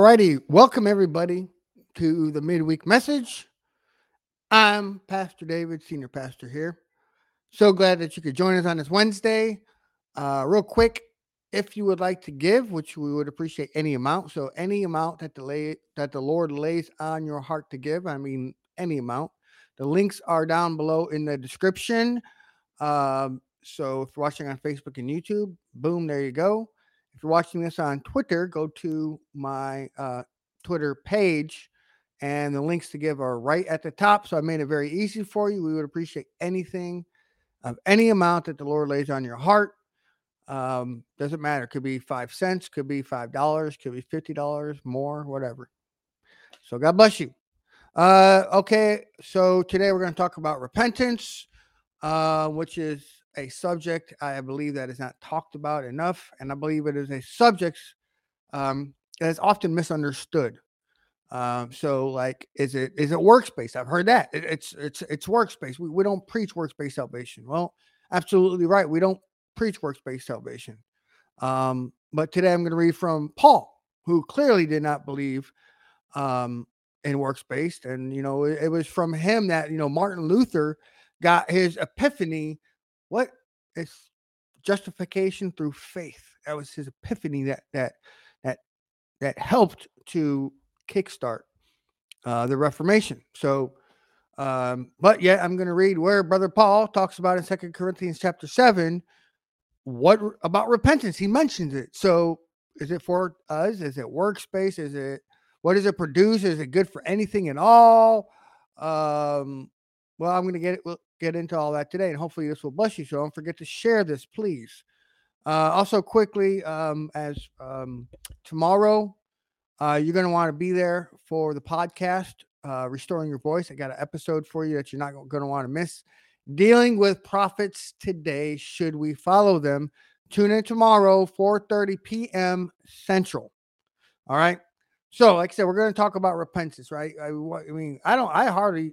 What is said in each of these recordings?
righty. Welcome, everybody, to the midweek message. I'm Pastor David, Senior Pastor here. So glad that you could join us on this Wednesday. Uh, real quick, if you would like to give, which we would appreciate any amount. So any amount that the lay, that the Lord lays on your heart to give, I mean any amount. The links are down below in the description. Um, so if you're watching on Facebook and YouTube, boom, there you go. If you're watching this on Twitter, go to my uh, Twitter page, and the links to give are right at the top. So I made it very easy for you. We would appreciate anything of any amount that the Lord lays on your heart. Um, doesn't matter. Could be five cents, could be five dollars, could be fifty dollars, more, whatever. So God bless you. Uh, okay, so today we're going to talk about repentance, uh, which is a subject I believe that is not talked about enough, and I believe it is a subject um, that is often misunderstood. Um, so, like, is it is it works-based? I've heard that it, it's it's it's works-based. We we don't preach works-based salvation. Well, absolutely right. We don't preach works-based salvation. Um, but today I'm going to read from Paul, who clearly did not believe um, in works-based, and you know it, it was from him that you know Martin Luther got his epiphany what is justification through faith? That was his epiphany that that that that helped to kickstart uh, the Reformation. So, um, but yet I'm going to read where Brother Paul talks about in Second Corinthians chapter seven. What about repentance? He mentions it. So, is it for us? Is it works-based? Is it what does it produce? Is it good for anything at all? Um, well, I'm going to get it. We'll get into all that today, and hopefully this will bless you. So don't forget to share this, please. Uh, also, quickly, um, as um, tomorrow, uh, you're going to want to be there for the podcast, uh, Restoring Your Voice. I got an episode for you that you're not going to want to miss. Dealing with prophets today, should we follow them? Tune in tomorrow, 4:30 p.m. Central. All right. So, like I said, we're going to talk about repentance, right? I, I mean, I don't, I hardly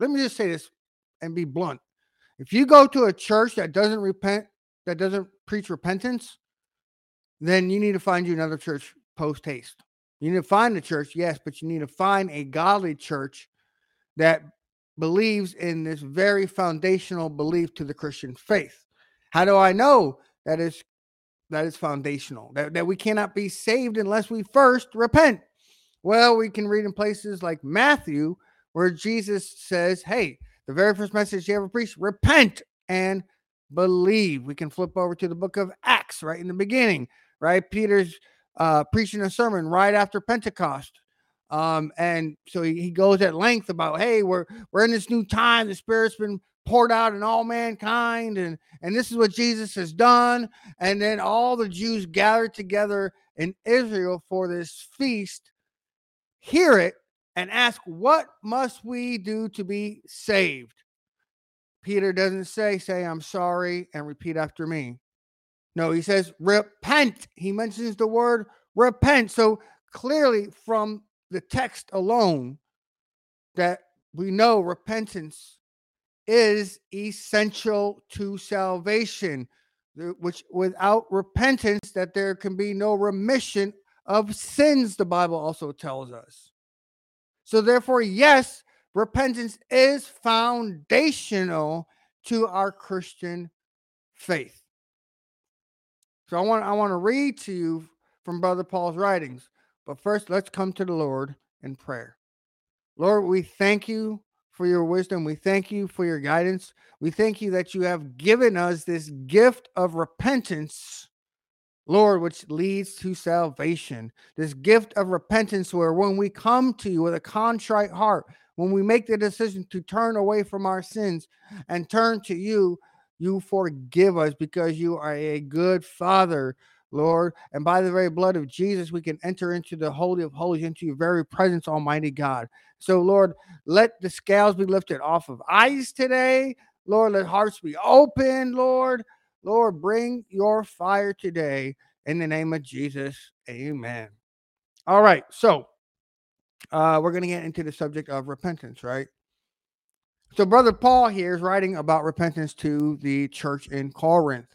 let me just say this and be blunt. If you go to a church that doesn't repent, that doesn't preach repentance, then you need to find you another church post haste. You need to find a church, yes, but you need to find a godly church that believes in this very foundational belief to the Christian faith. How do I know that is that is foundational? That, that we cannot be saved unless we first repent. Well, we can read in places like Matthew where Jesus says, Hey, the very first message he ever preached, repent and believe. We can flip over to the book of Acts right in the beginning, right? Peter's uh, preaching a sermon right after Pentecost. Um, and so he, he goes at length about, hey, we're we're in this new time. The Spirit's been poured out in all mankind, and and this is what Jesus has done. And then all the Jews gathered together in Israel for this feast, hear it, and ask, What must we do to be saved? Peter doesn't say, Say, I'm sorry, and repeat after me. No, he says, Repent. He mentions the word repent. So clearly, from the text alone, that we know repentance is essential to salvation which without repentance that there can be no remission of sins the bible also tells us so, therefore, yes, repentance is foundational to our Christian faith. So, I want, I want to read to you from Brother Paul's writings. But first, let's come to the Lord in prayer. Lord, we thank you for your wisdom. We thank you for your guidance. We thank you that you have given us this gift of repentance Lord, which leads to salvation. This gift of repentance, where when we come to you with a contrite heart, when we make the decision to turn away from our sins and turn to you, you forgive us because you are a good father, Lord. And by the very blood of Jesus, we can enter into the Holy of Holies, into your very presence, Almighty God. So, Lord, let the scales be lifted off of eyes today. Lord, let hearts be open, Lord. Lord, bring your fire today in the name of Jesus. Amen. All right. So, uh, we're going to get into the subject of repentance, right? So, Brother Paul here is writing about repentance to the church in Corinth.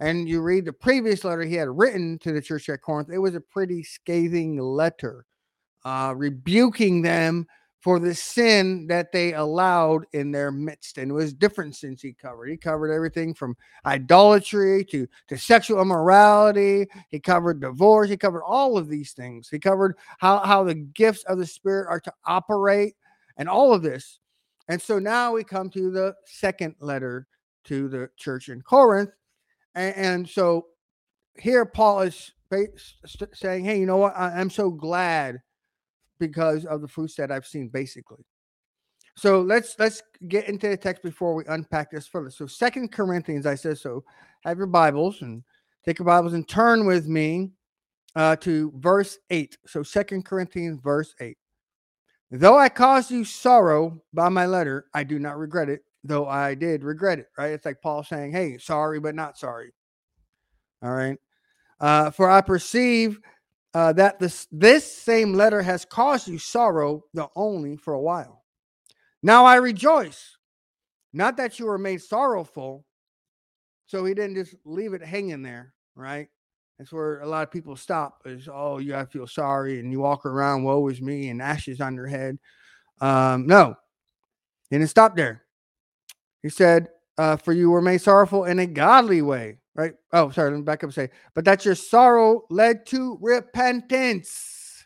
And you read the previous letter he had written to the church at Corinth, it was a pretty scathing letter. uh, rebuking them for the sin that they allowed in their midst. And it was different sins he covered. He covered everything from idolatry to, to sexual immorality. He covered divorce. He covered all of these things. He covered how, how the gifts of the Spirit are to operate and all of this. And so now we come to the second letter to the church in Corinth. And, and so here Paul is saying, hey, you know what? I, I'm so glad because of the fruits that I've seen, basically. So let's let's get into the text before we unpack this further. So Second Corinthians, I said so. Have your Bibles and take your Bibles and turn with me uh, to verse eight. So Second Corinthians, verse eight. Though I caused you sorrow by my letter, I do not regret it. Though I did regret it. Right? It's like Paul saying, "Hey, sorry, but not sorry." All right. Uh, for I perceive uh, that this this same letter has caused you sorrow, though only for a while. Now I rejoice, not that you were made sorrowful. So he didn't just leave it hanging there, right? That's where a lot of people stop. Is oh, you gotta feel sorry, and you walk around, woe is me, and ashes on your head. Um, no, he didn't stop there. He said, uh, "For you were made sorrowful in a godly way." Right? Oh, sorry, let me back up and say, but that your sorrow led to repentance.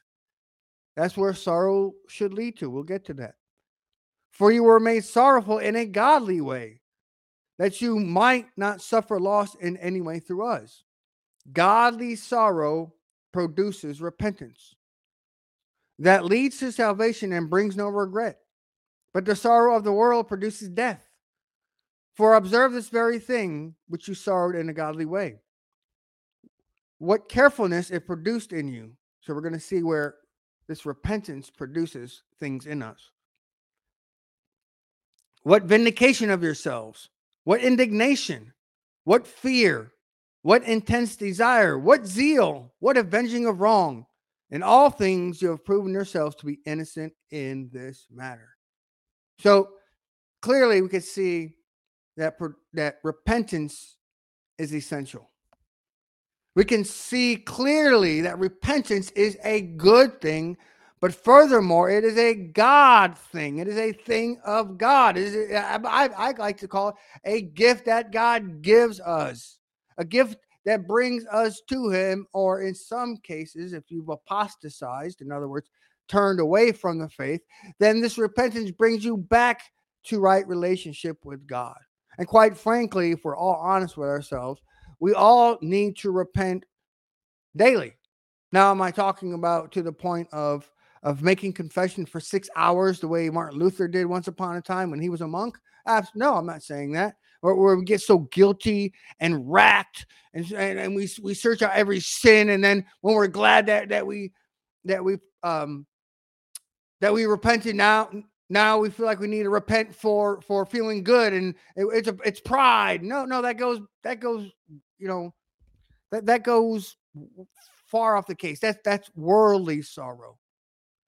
That's where sorrow should lead to. We'll get to that. For you were made sorrowful in a godly way, that you might not suffer loss in any way through us. Godly sorrow produces repentance that leads to salvation and brings no regret. But the sorrow of the world produces death. For observe this very thing which you sorrowed in a godly way. What carefulness it produced in you. So we're going to see where this repentance produces things in us. What vindication of yourselves, what indignation, what fear, what intense desire, what zeal, what avenging of wrong. In all things, you have proven yourselves to be innocent in this matter. So clearly, we could see that that repentance is essential. We can see clearly that repentance is a good thing, but furthermore, it is a God thing. It is a thing of God. It is, I, I like to call it a gift that God gives us, a gift that brings us to Him, or in some cases, if you've apostatized, in other words, turned away from the faith, then this repentance brings you back to right relationship with God. And quite frankly, if we're all honest with ourselves, we all need to repent daily. Now, am I talking about to the point of of making confession for six hours the way Martin Luther did once upon a time when he was a monk? No, I'm not saying that. Where, where we get so guilty and racked, and, and, and we we search out every sin, and then when we're glad that that we that we um that we repented now now we feel like we need to repent for for feeling good and it, it's a it's pride. No no that goes that goes you know that that goes far off the case. That's that's worldly sorrow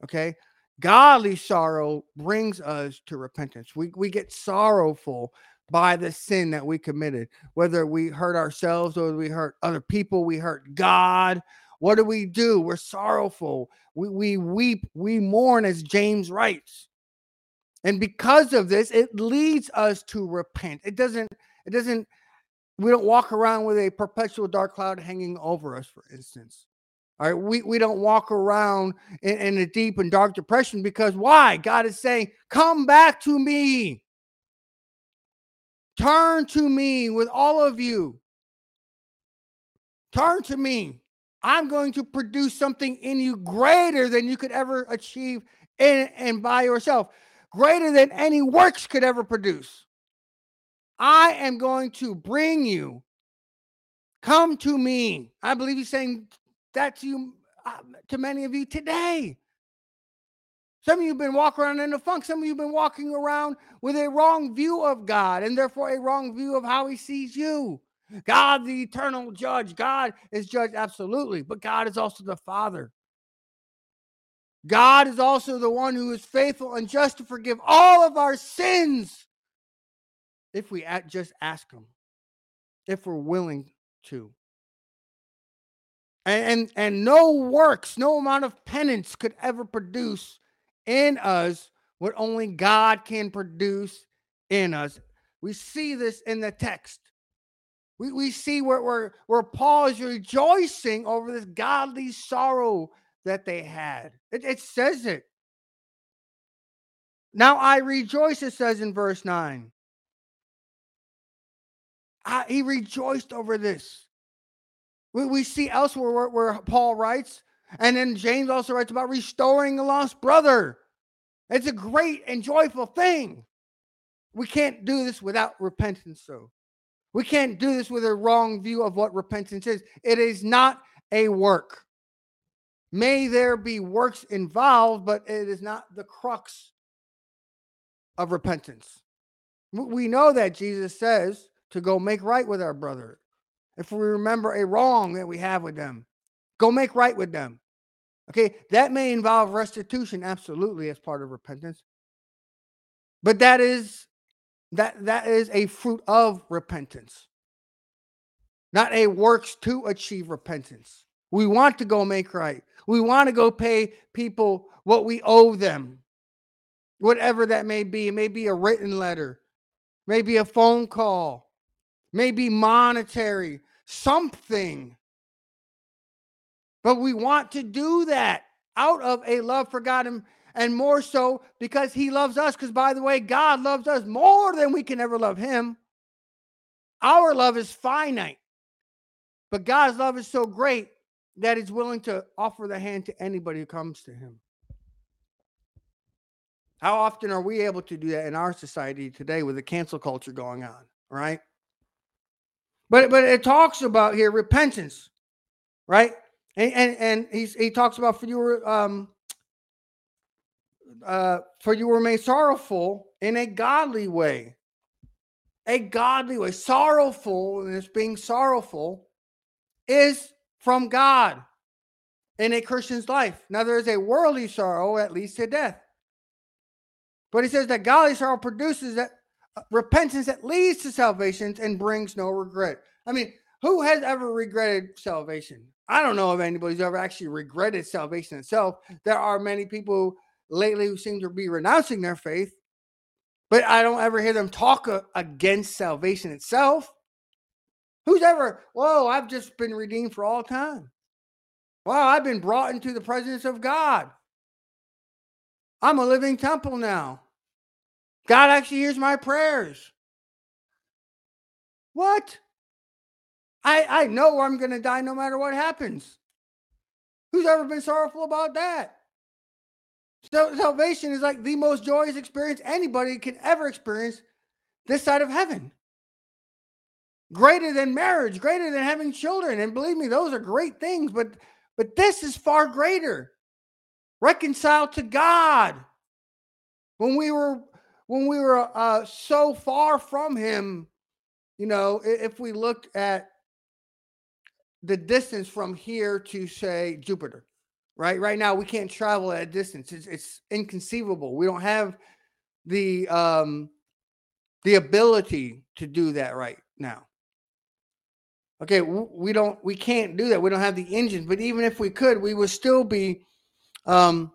okay? Godly sorrow brings us to repentance. We we get sorrowful by the sin that we committed whether we hurt ourselves or we hurt other people we hurt god. What do we do? We're sorrowful. We, we weep we mourn as james writes and because of this, it leads us to repent. It doesn't, it doesn't, we don't walk around with a perpetual dark cloud hanging over us, for instance. All right, we, we don't walk around in, in a deep and dark depression because why? God is saying, Come back to me. Turn to me with all of you. Turn to me. I'm going to produce something in you greater than you could ever achieve in and by yourself greater than any works could ever produce. I am going to bring you. Come to me. I believe he's saying that to you, uh, to many of you today. Some of you have been walking around in the funk. Some of you have been walking around with a wrong view of God and therefore a wrong view of how he sees you. God, the eternal judge. God is judge, absolutely, but God is also the Father. God is also the one who is faithful and just to forgive all of our sins if we just ask Him, if we're willing to. And, and, and no works, no amount of penance could ever produce in us what only God can produce in us. We see this in the text. We, we see where, where, where Paul is rejoicing over this godly sorrow that they had. It, it says it. Now I rejoice, it says in verse 9. I, he rejoiced over this. We, we see elsewhere where, where Paul writes, and then James also writes about restoring a lost brother. It's a great and joyful thing. We can't do this without repentance, though. We can't do this with a wrong view of what repentance is. It is not a work. May there be works involved, but it is not the crux of repentance. We know that Jesus says to go make right with our brother. If we remember a wrong that we have with them, go make right with them. Okay, that may involve restitution, absolutely, as part of repentance. But that is that that is a fruit of repentance, not a works to achieve repentance. We want to go make right. We want to go pay people what we owe them, whatever that may be. It may be a written letter, maybe a phone call, maybe monetary, something. But we want to do that out of a love for God and, and more so because He loves us. Because, by the way, God loves us more than we can ever love Him. Our love is finite, but God's love is so great that He's willing to offer the hand to anybody who comes to Him. How often are we able to do that in our society today with the cancel culture going on, right? But but it talks about here repentance, right? And and, and he's, he talks about for you were um uh for you were made sorrowful in a godly way. A godly way. Sorrowful, and it's being sorrowful is from God in a Christian's life. Now there is a worldly sorrow at least to death. But he says that godly sorrow produces that uh, repentance that leads to salvation and brings no regret. I mean, who has ever regretted salvation? I don't know if anybody's ever actually regretted salvation itself. There are many people lately who seem to be renouncing their faith, but I don't ever hear them talk against salvation itself. Who's ever, whoa, I've just been redeemed for all time. Wow, I've been brought into the presence of God. I'm a living temple now. God actually hears my prayers. What? I, I know I'm going to die no matter what happens. Who's ever been sorrowful about that? So salvation is like the most joyous experience anybody can ever experience this side of heaven. Greater than marriage, greater than having children. And believe me, those are great things, but but this is far greater. Reconciled to God. When we were when we were uh, so far from him, you know, if we looked at the distance from here to say Jupiter, right? Right now we can't travel at a distance. It's, it's inconceivable. We don't have the um the ability to do that right now. Okay, we don't we can't do that. We don't have the engines, but even if we could, we would still be um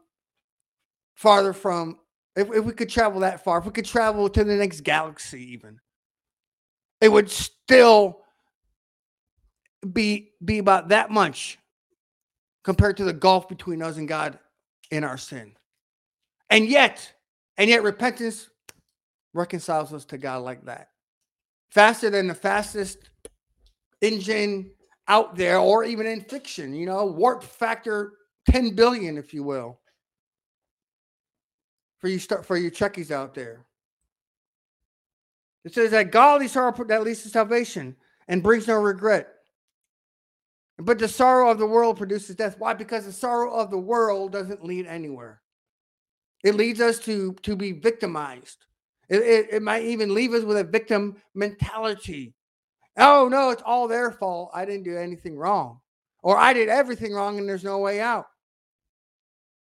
farther from if, if we could travel that far, if we could travel to the next galaxy, even, it would still be be about that much compared to the gulf between us and God in our sin. And yet, and yet repentance reconciles us to God like that. Faster than the fastest engine out there or even in fiction, you know, warp factor 10 billion if you will for you start for you Trekkies out there. It says that godly sorrow that leads to salvation and brings no regret. But the sorrow of the world produces death. Why? Because the sorrow of the world doesn't lead anywhere. It leads us to, to be victimized. It, it, it might even leave us with a victim mentality. Oh, no, it's all their fault. I didn't do anything wrong. Or I did everything wrong and there's no way out.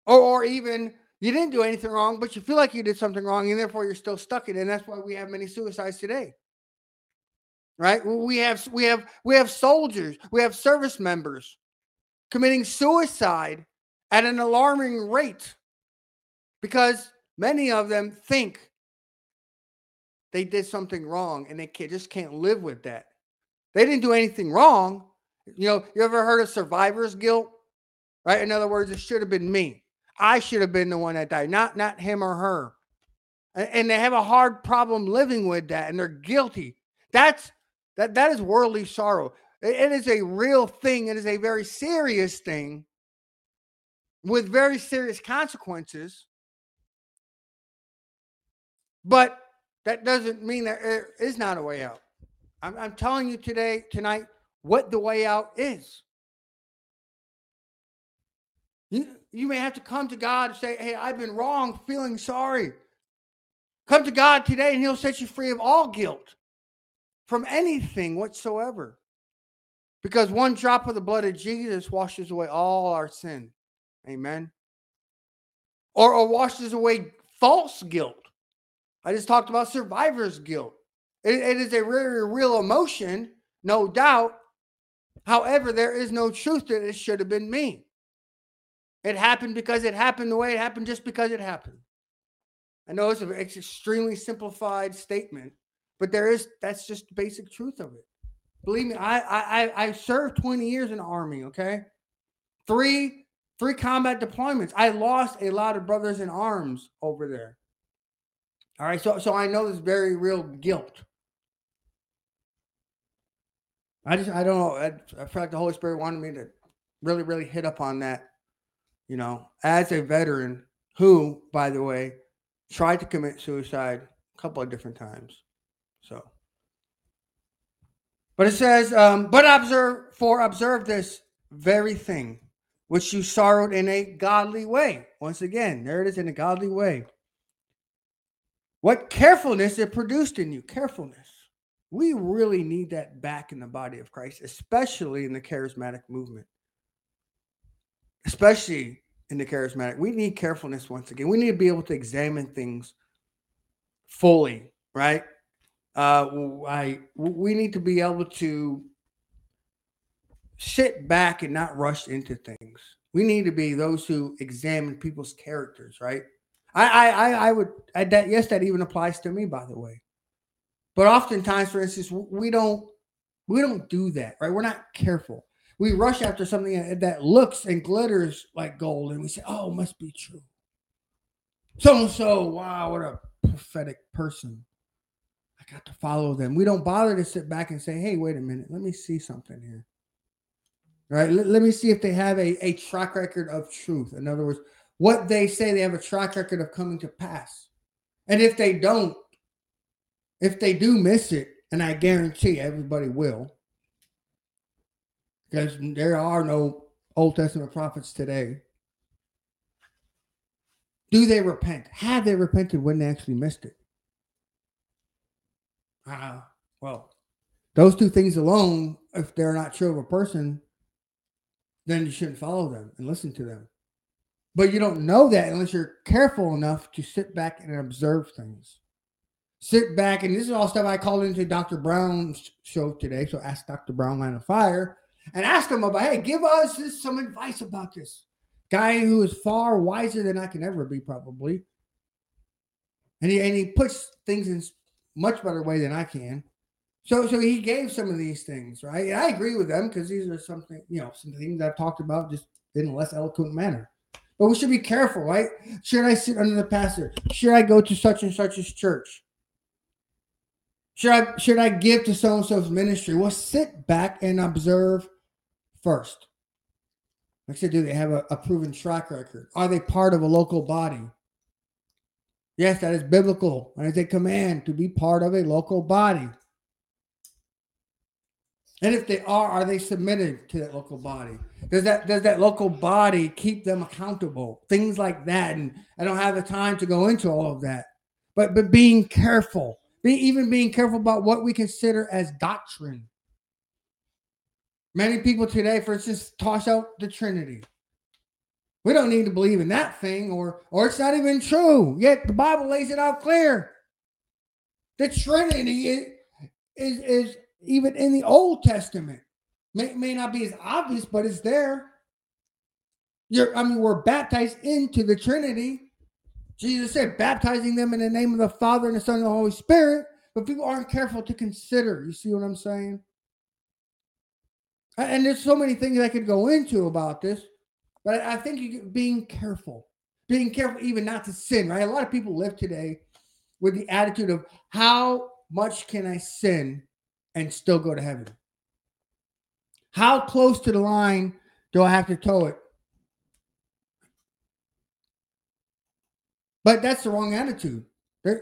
Or, or even you didn't do anything wrong, but you feel like you did something wrong, and therefore you're still stuck in it. And that's why we have many suicides today. Right? We have we have we have soldiers, we have service members committing suicide at an alarming rate because many of them think they did something wrong and they can't, just can't live with that. They didn't do anything wrong. You know, you ever heard of survivor's guilt? Right? In other words, it should have been me. I should have been the one that died, not not him or her. And, and they have a hard problem living with that, and they're guilty. That's that that is worldly sorrow. it, it is a real thing. It is a very serious thing with very serious consequences. But that doesn't mean there is not a way out. I'm, I'm telling you today, tonight, what the way out is. You, you may have to come to God and say, Hey, I've been wrong, feeling sorry. Come to God today and He'll set you free of all guilt from anything whatsoever. Because one drop of the blood of Jesus washes away all our sin. Amen. Or, or washes away false guilt. I just talked about survivor's guilt. It, it is a very real emotion, no doubt. However, there is no truth that it should have been me. It happened because it happened the way it happened, just because it happened. I know it's an extremely simplified statement, but there is that's just the basic truth of it. Believe me, I I I served 20 years in the army. Okay, three three combat deployments. I lost a lot of brothers in arms over there. All right, so so I know this very real guilt. I just I don't know. I, I feel like the Holy Spirit wanted me to really really hit up on that. You know, as a veteran who, by the way, tried to commit suicide a couple of different times. So, but it says, um, but observe for observe this very thing which you sorrowed in a godly way. Once again, there it is in a godly way. What carefulness it produced in you. Carefulness. We really need that back in the body of Christ, especially in the charismatic movement. Especially in the charismatic. We need carefulness once again. We need to be able to examine things fully, right? Uh, I we need to be able to sit back and not rush into things. We need to be those who examine people's characters, right? I, I, I would, I, that, yes, that even applies to me, by the way. But oftentimes, for instance, we don't, we don't do that, right? We're not careful. We rush after something uh, that looks and glitters like gold, and we say, "Oh, must be true." So and so, wow, what a prophetic person! I got to follow them. We don't bother to sit back and say, "Hey, wait a minute, let me see something here." Right? Let, let me see if they have a, a track record of truth. In other words, what they say they have a track record of coming to pass. And if they don't, if they do miss it, and I guarantee everybody will, because there are no Old Testament prophets today. Do they repent? Have they repented when they actually missed it? Ah, uh, well, those two things alone, if they're not true of a person, then you shouldn't follow them and listen to them. But you don't know that unless you're careful enough to sit back and observe things. Sit back, and this is all stuff I called into Dr. Brown's show today. So ask Dr. Brown Line of Fire and ask him about, hey, give us this, some advice about this guy who is far wiser than I can ever be, probably. And he and he puts things in much better way than I can. So so he gave some of these things, right? And I agree with them because these are something, you know, some things I've talked about just in a less eloquent manner. But we should be careful, right? Should I sit under the pastor? Should I go to such and such as church? Should I should I give to so and so's ministry? Well, sit back and observe first. Like I said, do they have a, a proven track record? Are they part of a local body? Yes, that is biblical. And it's a command to be part of a local body. And if they are, are they submitted to that local body? Does that does that local body keep them accountable? Things like that. And I don't have the time to go into all of that. But but being careful, be even being careful about what we consider as doctrine. Many people today, for instance, toss out the Trinity. We don't need to believe in that thing, or or it's not even true. Yet the Bible lays it out clear. The Trinity is is, is even in the Old Testament. May, may not be as obvious, but it's there. You're, I mean, we're baptized into the Trinity. Jesus said, baptizing them in the name of the Father and the Son and the Holy Spirit. But people aren't careful to consider. You see what I'm saying? And there's so many things I could go into about this, but I think you being careful, being careful even not to sin, right? A lot of people live today with the attitude of how much can I sin and still go to heaven? How close to the line do I have to toe it? But that's the wrong attitude.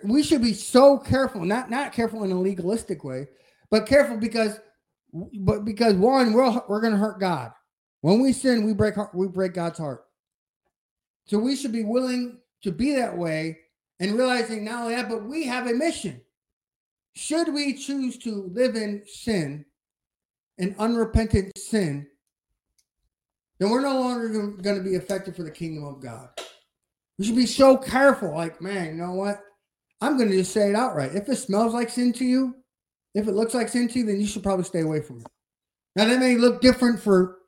We should be so careful, not not careful in a legalistic way, but careful because but because one, we're we're going to hurt God. When we sin, we break we break God's heart. So we should be willing to be that way and realizing not only that, but we have a mission. Should we choose to live in sin, in unrepentant sin, then we're no longer going to be effective for the kingdom of God. We should be so careful. Like, man, you know what? I'm going to just say it outright. If it smells like sin to you, if it looks like sin to you, then you should probably stay away from it. Now, that may look different for,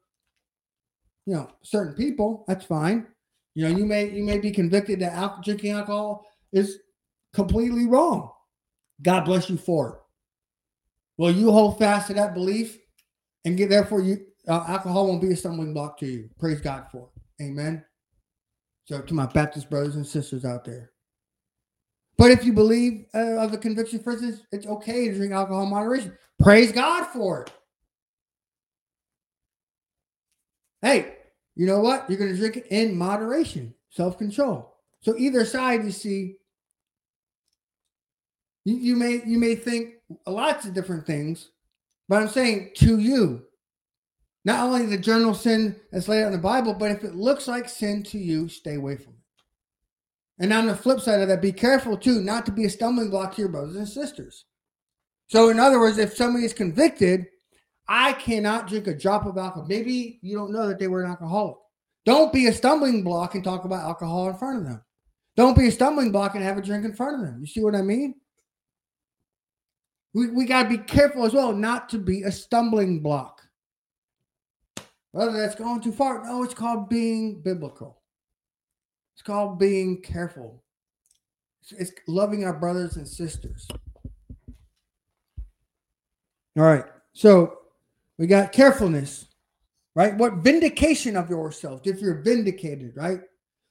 you know, certain people. That's fine. You know, you may you may be convicted that alcohol, drinking alcohol is completely wrong. God bless you for it. Well, you hold fast to that belief, and get therefore you uh, alcohol won't be a stumbling block to you. Praise God for it. Amen. So to my Baptist brothers and sisters out there. But if you believe uh, of the conviction, for instance, it's okay to drink alcohol in moderation. Praise God for it. Hey, you know what? You're going to drink it in moderation, self control. So either side, you see, you, you may you may think lots of different things, but I'm saying to you, not only the general sin that's laid out in the Bible, but if it looks like sin to you, stay away from it. And on the flip side of that, be careful too, not to be a stumbling block to your brothers and sisters. So, in other words, if somebody is convicted, I cannot drink a drop of alcohol. Maybe you don't know that they were an alcoholic. Don't be a stumbling block and talk about alcohol in front of them. Don't be a stumbling block and have a drink in front of them. You see what I mean? We, we got to be careful as well not to be a stumbling block. Whether that's going too far. No, it's called being biblical. It's called being careful. It's, loving our brothers and sisters. All right. So we got carefulness, right? What vindication of yourself? If you're vindicated, right?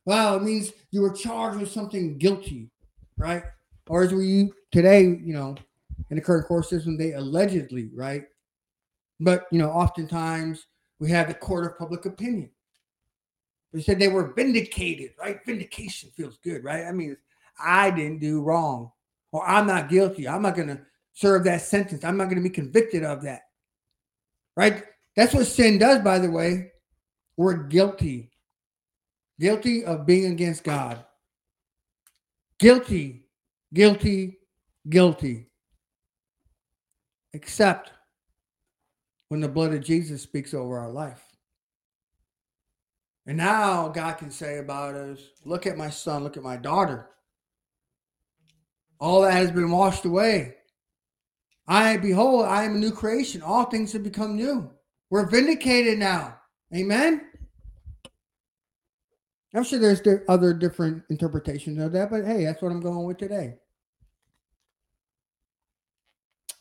Wow, it means you were charged with something guilty, right? Or as we today, you know, in the current court system, they allegedly, right? But you know, oftentimes we have the court of public opinion. They said they were vindicated, right? Vindication feels good, right? I mean, I didn't do wrong, or I'm not guilty. I'm not going to serve that sentence. I'm not going to be convicted of that, right? That's what sin does, by the way. We're guilty, guilty of being against God. Guilty, guilty, guilty. Except when the blood of Jesus speaks over our life. And now God can say about us, look at my son, look at my daughter. All that has been washed away. I behold, I am a new creation. All things have become new. We're vindicated now. Amen. I'm sure there's other different interpretations of that, but hey, that's what I'm going with today.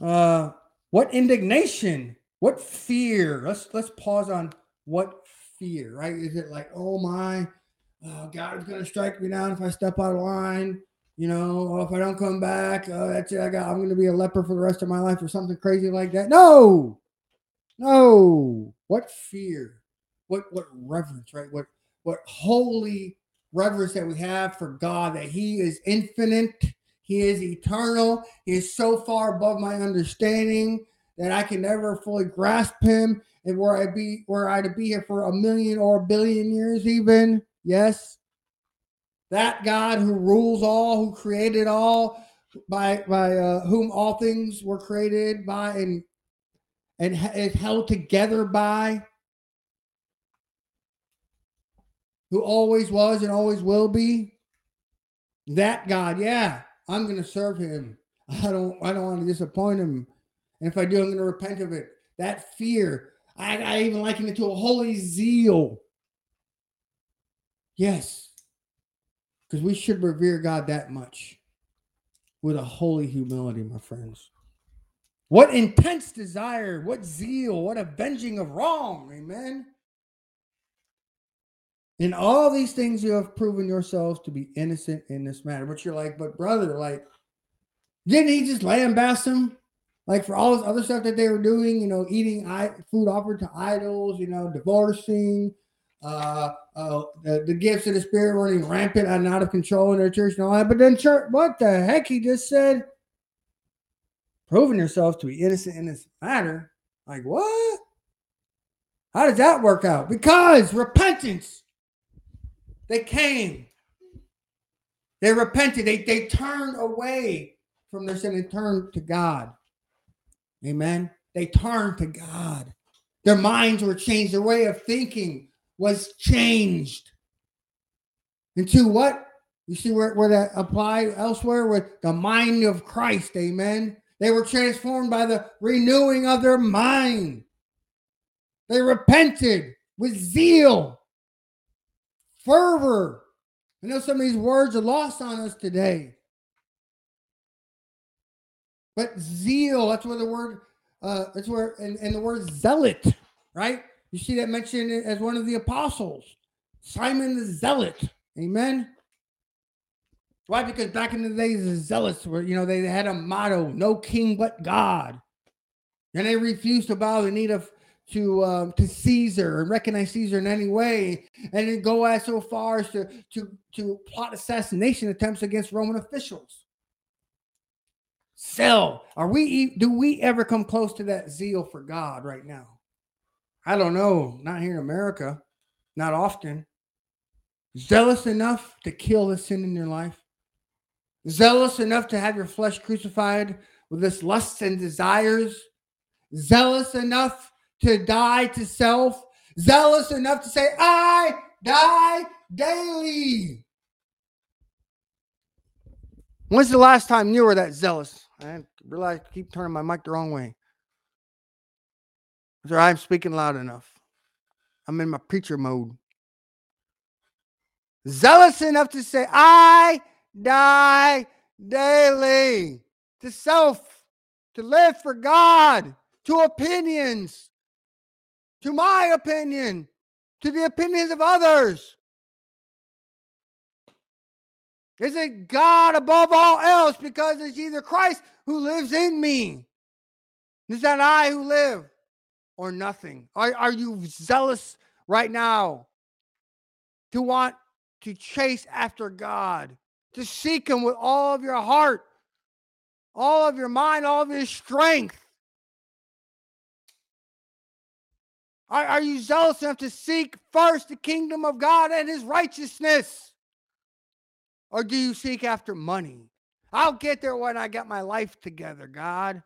Uh, what indignation? What fear? Let's let's pause on what fear, right? Is it like, oh my, uh, God is going to strike me down if I step out of line? You know, or if I don't come back, uh, that's it. I got, I'm going to be a leper for the rest of my life or something crazy like that. No, no. What fear? What what reverence? Right? What what holy reverence that we have for God that He is infinite, He is eternal, He is so far above my understanding that I can never fully grasp Him and were I be were I to be here for a million or a billion years, even yes, that God who rules all, who created all, by by uh, whom all things were created by and and is held together by, who always was and always will be. That God, yeah, I'm to serve Him. I don't I don't want to disappoint Him, and if I do, I'm going to repent of it. That fear I, I even liken it to a holy zeal. Yes. Because we should revere God that much with a holy humility, my friends. What intense desire, what zeal, what avenging of wrong. Amen. In all these things, you have proven yourselves to be innocent in this matter. But you're like, but brother, like, didn't he just lambast them? Like for all this other stuff that they were doing, you know, eating food offered to idols, you know, divorcing, uh, uh, the, the gifts of the spirit running rampant and out of control in their church and all that. But then, church, what the heck? He just said, proving yourself to be innocent in this matter. Like, what? How does that work out? Because repentance. They came. They repented. They, they turned away from their sin and turned to God. Amen. They turned to God. Their minds were changed. Their way of thinking was changed into what? You see where, where that apply elsewhere with the mind of Christ. Amen. They were transformed by the renewing of their mind. They repented with zeal, fervor. I know some of these words are lost on us today. But zeal, that's where the word, uh, that's where, and, and the word zealot, right? You see that mentioned as one of the apostles, Simon the Zealot. Amen. Why? Because back in the days, the zealots were, you know, they had a motto: "No king but God," and they refused to bow the knee of to um, to Caesar and recognize Caesar in any way, and then go as so far as to to to plot assassination attempts against Roman officials. Sell. Are we? Do we ever come close to that zeal for God right now? I don't know. Not here in America. Not often. Zealous enough to kill the sin in your life. Zealous enough to have your flesh crucified with its lusts and desires. Zealous enough to die to self. Zealous enough to say, I die daily. When's the last time you were that zealous? I realize I keep turning my mic the wrong way. Sir, I'm speaking loud enough. I'm in my preacher mode. Zealous enough to say, I die daily to self, to live for God, to opinions, to my opinion, to the opinions of others. Is it God above all else because it's either Christ who lives in me? Is that I who live? or nothing? Are, are you zealous right now to want to chase after God, to seek Him with all of your heart, all of your mind, all of your strength? Are, are you zealous enough to seek first the kingdom of God and His righteousness? Or do you seek after money? I'll get there when I got my life together, God.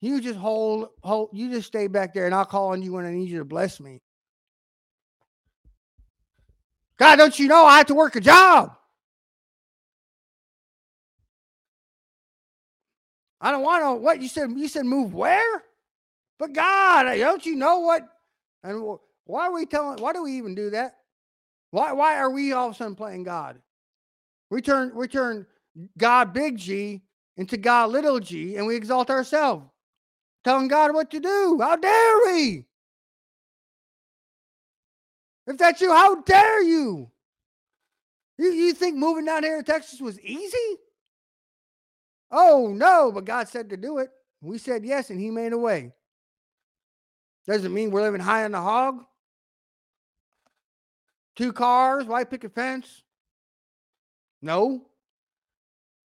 You just hold, hold, you just stay back there and I'll call on you when I need you to bless me. God, don't you know I have to work a job? I don't want to. What you said? You said move where? But God, don't you know what? And why are we telling? Why do we even do that? Why? Why are we all of a sudden playing God? We turn we turn God big G into God little G, and we exalt ourselves telling God what to do. How dare we? If that's you, how dare you? You, you think moving down here in Texas was easy? Oh, no, but God said to do it. We said yes, and He made a way. Doesn't mean we're living high on the hog. Two cars, white picket fence. No.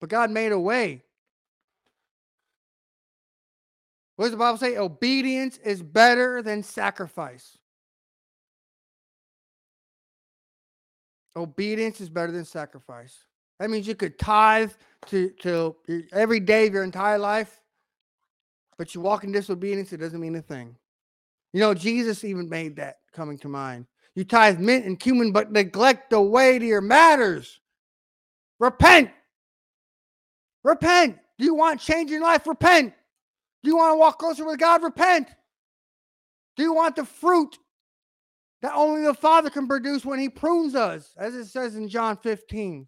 But God made a way. What does the Bible say? Obedience is better than sacrifice. Obedience is better than sacrifice. That means you could tithe to, to every day of your entire life, but you walk in disobedience, it doesn't mean a thing. You know, Jesus even made that coming to mind. You tithe mint and cumin, but neglect the weightier matters. Repent. Repent. Do you want change in life? Repent. Do you want to walk closer with God? Repent. Do you want the fruit that only the Father can produce when He prunes us, as it says in John 15.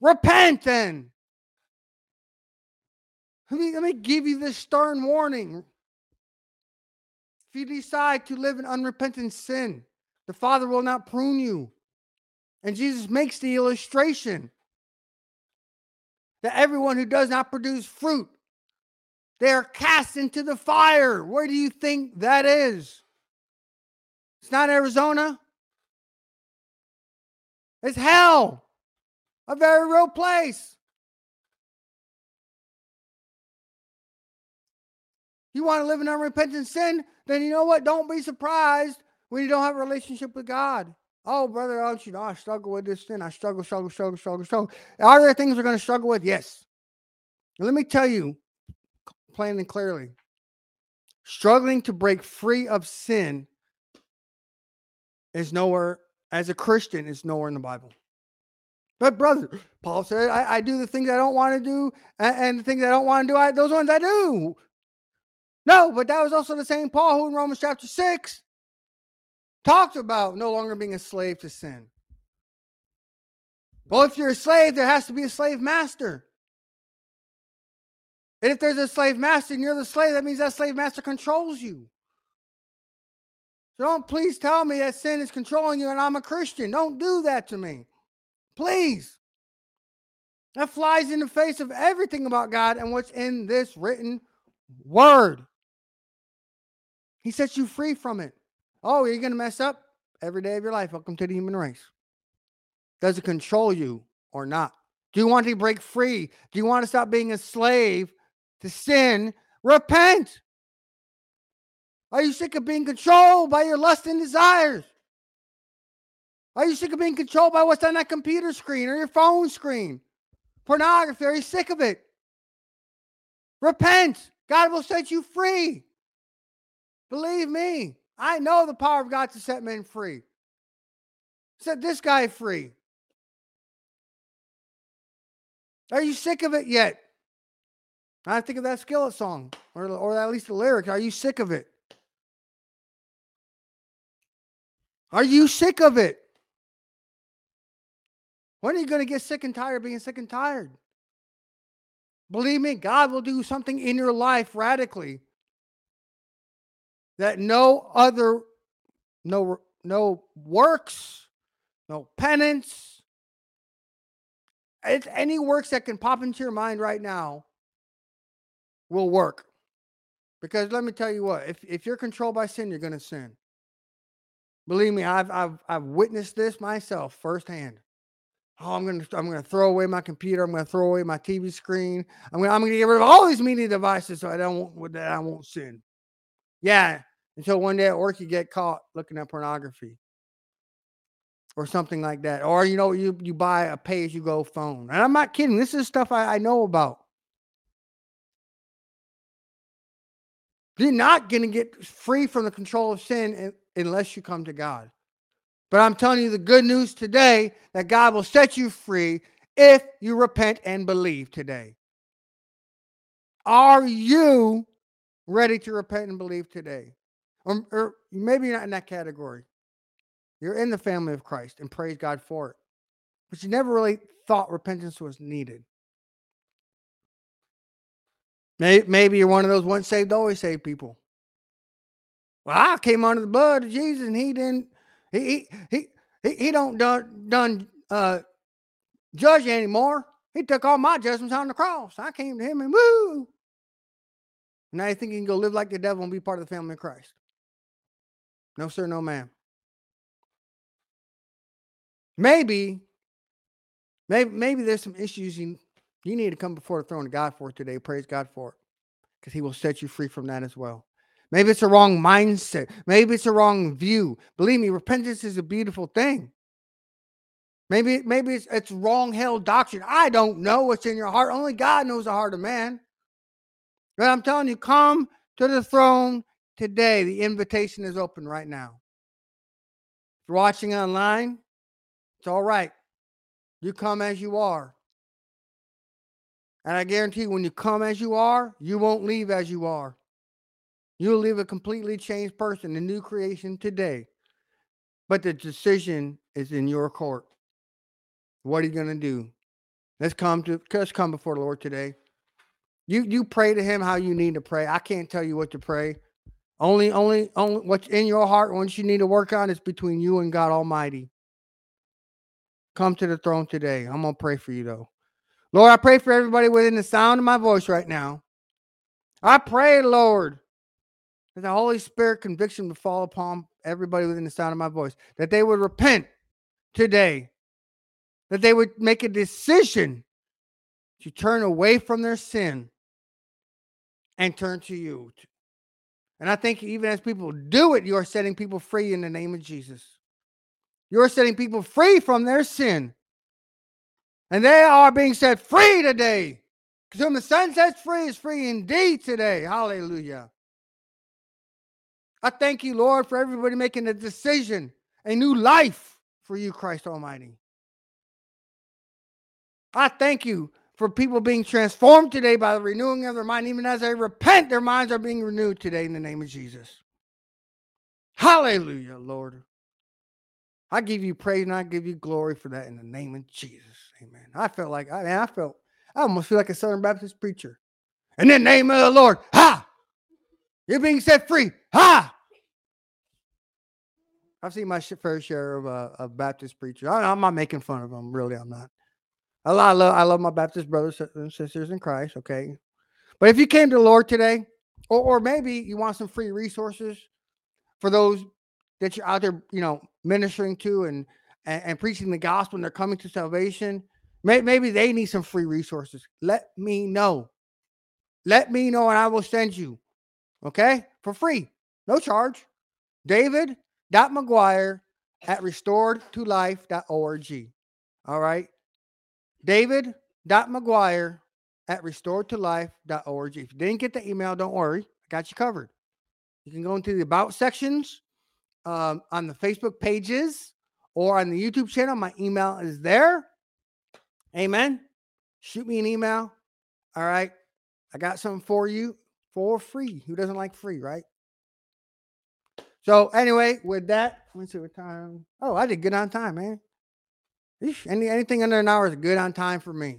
Repent then. Let me, let me give you this stern warning. If you decide to live in unrepentant sin, the Father will not prune you. And Jesus makes the illustration that everyone who does not produce fruit, they are cast into the fire. Where do you think that is? It's not Arizona. It's hell, a very real place. You want to live in unrepentant sin? Then you know what? Don't be surprised when you don't have a relationship with God. Oh, brother, oh, don't you know I struggle with this sin? I struggle, struggle, struggle, struggle, struggle. Are there things we're going to struggle with? Yes. let me tell you plain and clearly struggling to break free of sin is nowhere, as a Christian, is nowhere in the Bible. But brother, Paul said, I, I do the things I don't want to do, and, and, the things I don't want to do, I, those ones I do. No, but that was also the same Paul who in Romans chapter 6 talks about no longer being a slave to sin. Well, if you're a slave, there has to be a slave master. And if there's a slave master and you're the slave, that means that slave master controls you. So don't please tell me that sin is controlling you and I'm a Christian. Don't do that to me. Please. That flies in the face of everything about God and what's in this written word. He sets you free from it. Oh, you're going to mess up every day of your life. Welcome to the human race. Does it control you or not? Do you want to break free? Do you want to stop being a slave to sin? Repent. Are you sick of being controlled by your lust and desires? Are you sick of being controlled by what's on that computer screen or your phone screen? Pornography. Are you sick of it? Repent. God will set you free. Believe me, I know the power of God to set men free. Set this guy free. Are you sick of it yet? I think of that skillet song, or, or at least the lyric. Are you sick of it? Are you sick of it? When are you going to get sick and tired of being sick and tired? Believe me, God will do something in your life radically that no other, no, no works, no penance, it's any works that can pop into your mind right now will work. Because let me tell you what, if, if you're controlled by sin, you're going to sin. Believe me, I've, I've, I've witnessed this myself firsthand. Oh, I'm gonna I'm gonna throw away my computer. I'm gonna throw away my TV screen. I'm gonna I'm gonna get rid of all these media devices so I don't that I won't sin. Yeah, until one day at work you get caught looking at pornography or something like that. Or you know, you you buy a pay as you go phone. And I'm not kidding. This is stuff I, I know about. You're not going to get free from the control of sin unless you come to God. But I'm telling you the good news today that God will set you free if you repent and believe today. Are you ready to repent and believe today? Or, or maybe you're not in that category. You're in the family of Christ and praise God for it. But you never really thought repentance was needed. Maybe you're one of those once saved, always saved people. Well, I came under the blood of Jesus and he didn't, he, he, he, he don't done, done uh, judge you anymore. He took all my judgments on the cross. I came to him and woo. Now you think you can go live like the devil and be part of the family of Christ. No, sir, no, ma'am. Maybe, maybe, maybe there's some issues you, you need to come before the throne of God for today. Praise God for it. Because he will set you free from that as well. Maybe it's a wrong mindset. Maybe it's a wrong view. Believe me, repentance is a beautiful thing. Maybe, maybe it's, it's wrong held doctrine. I don't know what's in your heart. Only God knows the heart of man. But I'm telling you, come to the throne today. The invitation is open right now. If you're watching online, it's all right. You come as you are. And I guarantee you, when you come as you are, you won't leave as you are. You'll leave a completely changed person, a new creation today. but the decision is in your court. What are you going to do? Let's come to let's come before the Lord today. You you pray to him how you need to pray. I can't tell you what to pray. Only only only what's in your heart what you need to work on is between you and God Almighty. Come to the throne today. I'm going to pray for you though. Lord, I pray for everybody within the sound of my voice right now. I pray, Lord, that the Holy Spirit conviction would fall upon everybody within the sound of my voice, that they would repent today, that they would make a decision to turn away from their sin and turn to you. And I think even as people do it, you are setting people free in the name of Jesus. You're setting people free from their sin. And they are being set free today. Because whom the Son sets free is free indeed today. Hallelujah. I thank you, Lord, for everybody making a decision, a new life for you, Christ Almighty. I thank you for people being transformed today by the renewing of their mind. Even as they repent, their minds are being renewed today in the name of Jesus. Hallelujah, Lord. I give you praise and I give you glory for that in the name of Jesus. Amen. I felt like I mean, I felt I almost feel like a Southern Baptist preacher. In the name of the Lord, ha! You're being set free, ha! I've seen my fair share of, uh, of Baptist preachers. I, am not making fun of them, really. I'm not. I love, I love my Baptist brothers and sisters in Christ. Okay, but if you came to the Lord today, or, or maybe you want some free resources for those that you're out there, you know, ministering to and and, and preaching the gospel and they're coming to salvation, may, maybe they need some free resources. Let me know. Let me know and I will send you. Okay? For free. No charge. David McGuire at restoredtolife.org. All right. David dot McGuire at restoredtolife.org. If you didn't get the email, don't worry. I got you covered. You can go into the about sections um, on the Facebook pages or on the YouTube channel. My email is there. Amen. Shoot me an email. All right. I got something for you for free. Who doesn't like free, right? So anyway, with that, let me see what time. Oh, I did good on time, man. Eesh, any anything under an hour is good on time for me.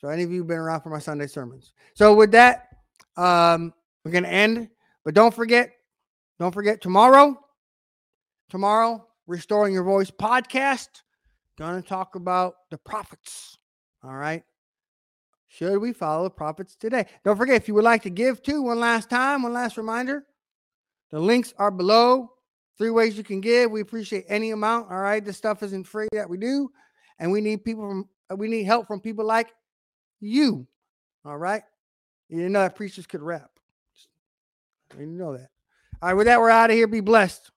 So any of you been around for my Sunday sermons. So with that, um, we're gonna end. But don't forget, don't forget tomorrow tomorrow, Restoring Your Voice podcast. To talk about the prophets. All right. Should we follow the prophets today? Don't forget, if you would like to give to one last time, one last reminder, the links are below. Three ways you can give. We appreciate any amount. All right. This stuff isn't free that we do. And we need people from, uh, we need help from people like you. All right. You didn't know that preachers could rap. You know that. All right. With that, we're out of here. Be blessed.